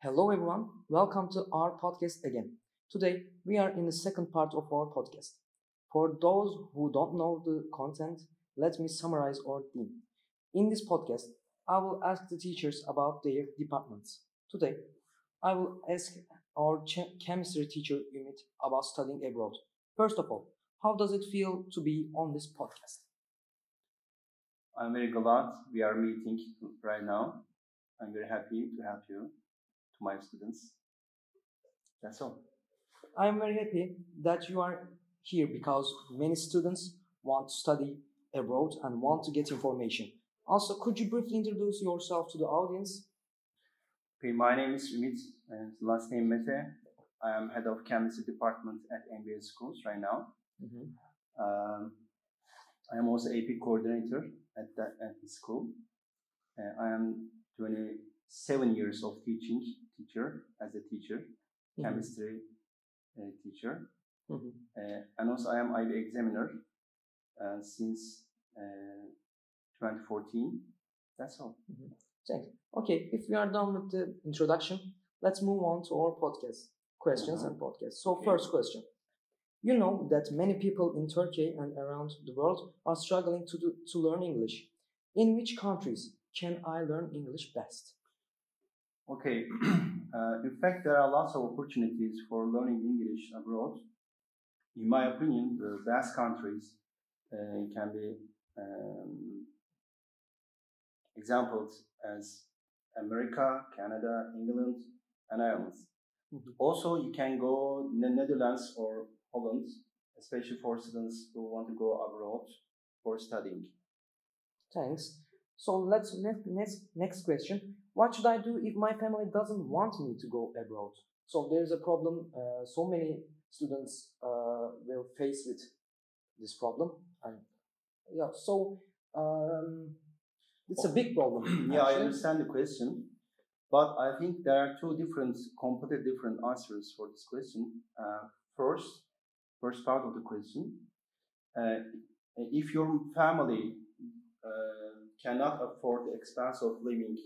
Hello, everyone. Welcome to our podcast again. Today, we are in the second part of our podcast. For those who don't know the content, let me summarize our theme. In this podcast, I will ask the teachers about their departments. Today, I will ask our ch- chemistry teacher Ümit about studying abroad. First of all, how does it feel to be on this podcast? I'm very glad we are meeting right now. I'm very happy to have you, to my students. That's all. I am very happy that you are here because many students want to study abroad and want to get information. Also, could you briefly introduce yourself to the audience? Okay, my name is Ümit and last name Mete. I am head of chemistry department at MBA schools right now. Um, I am also AP coordinator at that at the school. Uh, I am 27 years of teaching teacher as a teacher, Mhm. chemistry uh, teacher, Mhm. uh, and also I am IB examiner uh, since uh, 2014. That's all. Thanks. Okay, if we are done with the introduction, let's move on to our podcast questions Uh-huh. and podcast. So, Okay. first question. You know that many people in Turkey and around the world are struggling to, do, to learn English. In which countries can I learn English best? Okay. uh, in fact, there are lots of opportunities for learning English abroad. In my opinion, the best countries uh, can be um, exampled as America, Canada, England, and Ireland. Mhm. Also, you can go Ne- Netherlands or Holland, especially for students who want to go abroad for studying. Thanks. So let's next next next question. What should I do if my family doesn't want me to go abroad? So there's a problem. Uh, so many students uh, will face with this problem, and yeah. So um, it's a big problem. yeah, I understand the question, but I think there are two different, completely different answers for this question. Uh, first, first part of the question, uh, if your family uh, cannot afford the expense of living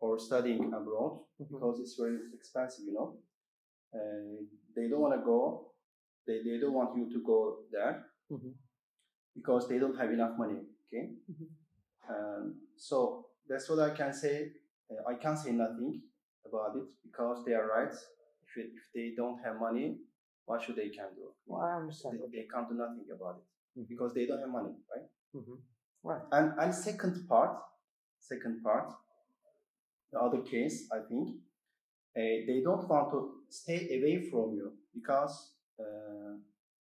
or studying abroad Mhm. because it's very expensive, you know, uh, they don't want to go. They, they don't want you to go there Mhm. because they don't have enough money. Okay. Mhm. Um, so that's what I can say. Uh, I can't say nothing about it because they are right. If, it, if they don't have money, what should they can do? Well, I understand. They, they can't do nothing about it Mhm. because they don't have money, right? Right. And and second part, second part, the other case, I think, uh, they don't want to stay away from you because uh,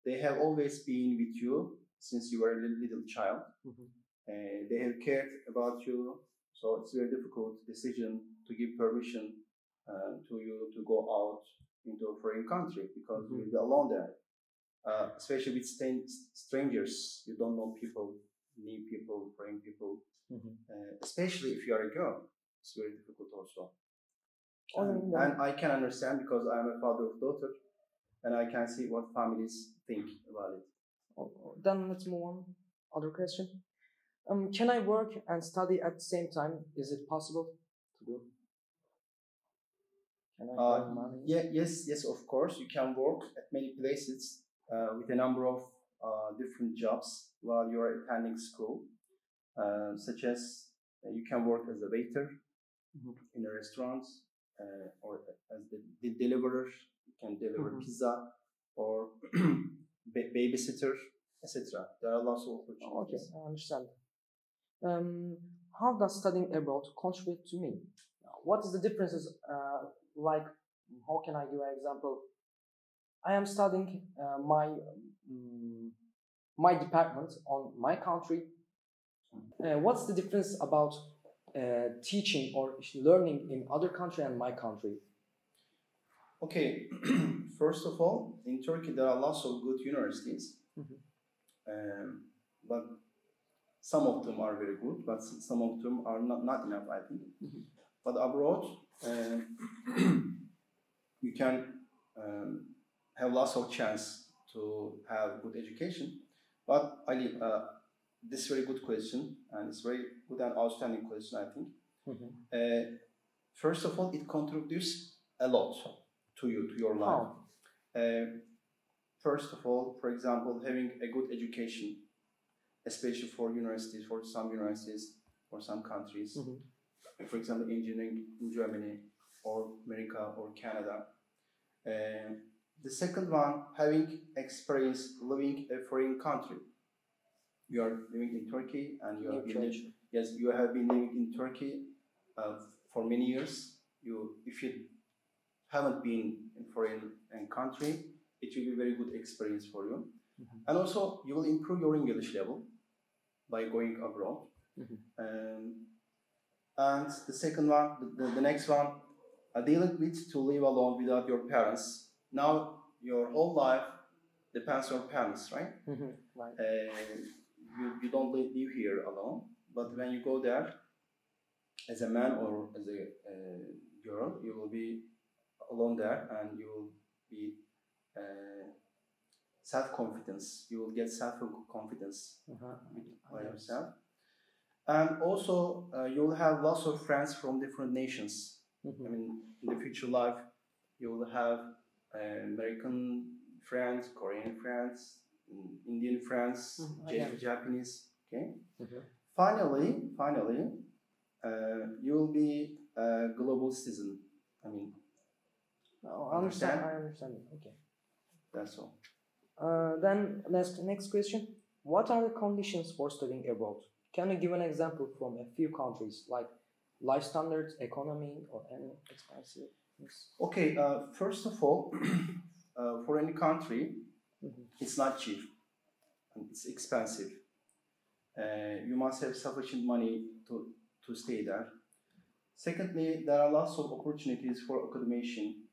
they have always been with you since you were a little, little child. Mhm. Uh, they have cared about you, so it's a very difficult decision to give permission uh, to you to go out into a foreign country because you will be alone there. Uh, especially with stan- strangers, you don't know people, new people, foreign people. Mhm. Uh, especially if you are a girl, it's very difficult also. Oh, And, yeah. and I can understand because I am a father of daughter, and I can see what families think about it. Oh, oh, Then let's move on. Other question. Um, can I work and study at the same time? Is it possible to do? Can I Uh, earn money? yeah, yes, yes, of course. You can work at many places uh, with a number of uh, different jobs while you are attending school, uh, such as uh, you can work as a waiter Mhm. in a restaurant uh, or as the, the deliverer. You can deliver Mhm. pizza or ba- babysitter, etc. There are lots of Oh, Okay, opportunities. I understand. Um, how does studying abroad contribute to me? What is the differences? Uh, like, how can I give an example? I am studying uh, my um, my department on my country. Uh, what's the difference about uh, teaching or learning in other country and my country? Okay, first of all, in Turkey there are lots of good universities, Mhm. um, but some of them are very good, but some of them are not, not enough, I think. Mhm. But abroad, um, you can um, have lots of chance to have good education. But Ali, uh, this is very good question, and it's very good and outstanding question, I think. Mhm. Uh, first of all, it contributes a lot to you, to your life. Uh, first of all, for example, having a good education, especially for universities, for some universities, for some countries. Mm-hmm. For example, engineering in Germany or America or Canada. Uh, the second one, having experience living a foreign country. You are living in Turkey and you have been yes, you have been living in Turkey uh, for many years. You, if you haven't been in foreign country, it will be a very good experience for you. Mm-hmm. And also, you will improve your English level by going abroad. Mm-hmm. Um, and the second one, the, the next one, a dealing with to live alone without your parents. Now, your whole life depends on parents, right? Mm-hmm. Right. Uh, you, you don't live, live here alone, but when you go there, as a man or as a uh, girl, you will be alone there and you will be uh, self confidence. You will get self confidence uh-huh. by yourself, and also uh, you will have lots of friends from different nations. Mm-hmm. I mean, in the future life, you will have American friends, Korean friends, Indian friends, mm-hmm. Japanese. Okay. Mm-hmm. Finally, finally, uh, you will be a global citizen. I mean, oh, I understand. I understand. Okay. That's all. Uh, then next next question: What are the conditions for studying abroad? Can you give an example from a few countries, like life standards, economy, or any expensive? Okay. Uh, first of all, uh, for any country, mm-hmm. it's not cheap. and It's expensive. Uh, you must have sufficient money to, to stay there. Secondly, there are lots of opportunities for accommodation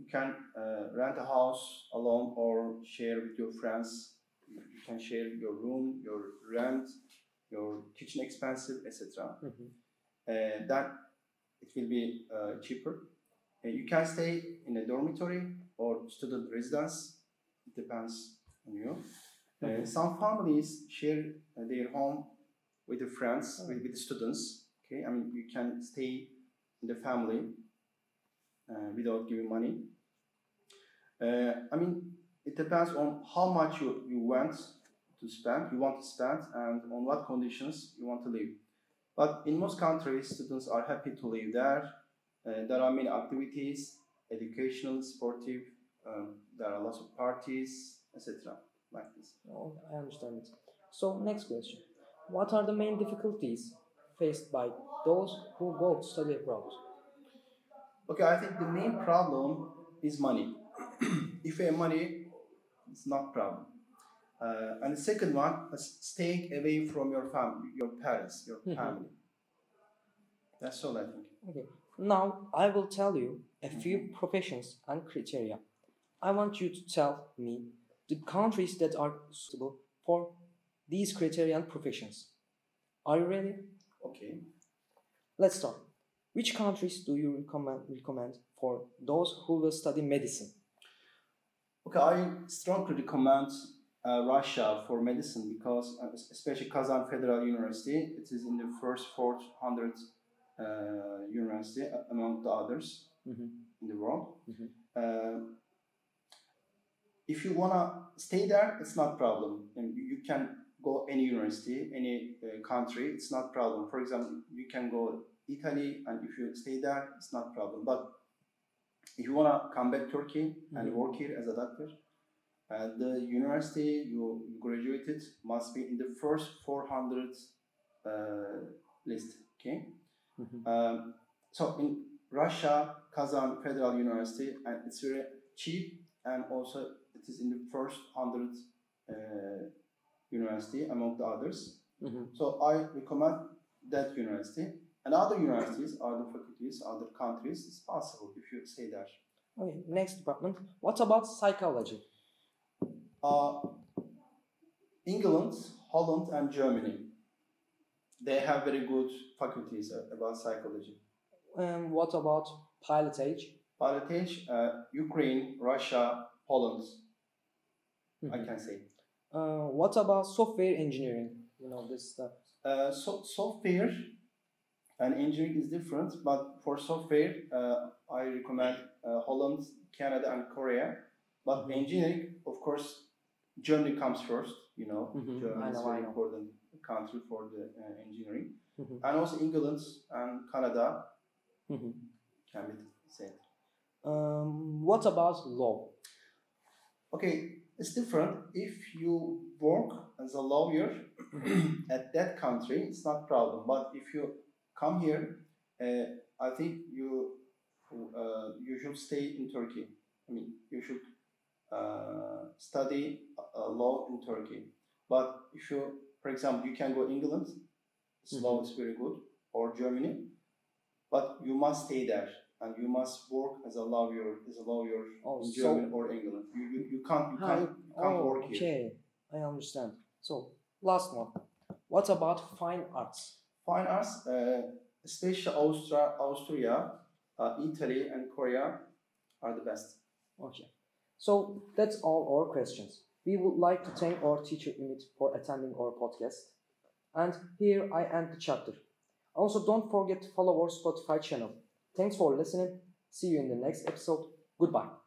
you can uh, rent a house alone or share with your friends. You can share your room, your rent, your kitchen expenses, etc. Mm-hmm. Uh, that it will be uh, cheaper. Uh, you can stay in a dormitory or student residence. It depends on you. Uh, some families share uh, their home with the friends, with, with the students. Okay, I mean you can stay in the family uh, without giving money. Uh, I mean, it depends on how much you, you want to spend, you want to spend, and on what conditions you want to live. But in most countries, students are happy to live there. Uh, there are many activities, educational, sportive. Um, there are lots of parties, etc. Like this. Oh, I understand it. So, next question: What are the main difficulties faced by those who go to study abroad? Okay, I think the main problem is money. if you have money, it's not problem. Uh, and the second one is staying away from your family, your parents, your mm-hmm. family. That's all I think. Okay. Now I will tell you a few mm-hmm. professions and criteria. I want you to tell me the countries that are suitable for these criteria and professions. Are you ready? Okay. Let's start. Which countries do you recommend, recommend for those who will study medicine? Okay, I strongly recommend uh, Russia for medicine because, uh, especially Kazan Federal University, it is in the first 400 uh, university among the others mm-hmm. in the world. Mm-hmm. Uh, if you wanna stay there, it's not problem. And you can go any university, any uh, country, it's not problem. For example, you can go Italy, and if you stay there, it's not problem. But if you want to come back Turkey mm-hmm. and work here as a doctor, and the university you, graduated must be in the first 400 uh, list. Okay. Mm-hmm. Um, so in Russia, Kazan Federal University, and it's very cheap, and also it is in the first 100 uh, university among the others. Mm-hmm. So I recommend that university. And other universities, other faculties, other countries, it's possible if you say there. Okay, next department. What about psychology? Uh, England, Holland, and Germany. They have very good faculties about psychology. And what about pilotage? Pilotage, uh, Ukraine, Russia, Poland. Mm-hmm. I can say. Uh, what about software engineering? You know this stuff. Uh, so software And engineering is different, but for software, uh, I recommend uh, Holland, Canada, and Korea. But Mhm. engineering, of course, Germany comes first. You know, Mhm, Germany is very important country for the uh, engineering, Mhm. and also England and Canada Mhm. can be said. Um, what about law? Okay, it's different. If you work as a lawyer at that country, it's not problem. But if you come here, uh, I think you uh, you should stay in Turkey. I mean, you should uh, study uh, law in Turkey. But if you, for example, you can go England, its law is very good, or Germany, but you must stay there and you must work as a lawyer, as a lawyer Oh, in so- Germany or England. You, you, you can't you Hi. can't, can't Oh, work here. okay. I understand. So, last one. What about fine arts? Fine arts, uh, especially Austria, Austria, uh, Italy, and Korea are the best. Okay. So that's all our questions. We would like to thank our teacher Ümit for attending our podcast. And here I end the chapter. Also, don't forget to follow our Spotify channel. Thanks for listening. See you in the next episode. Goodbye.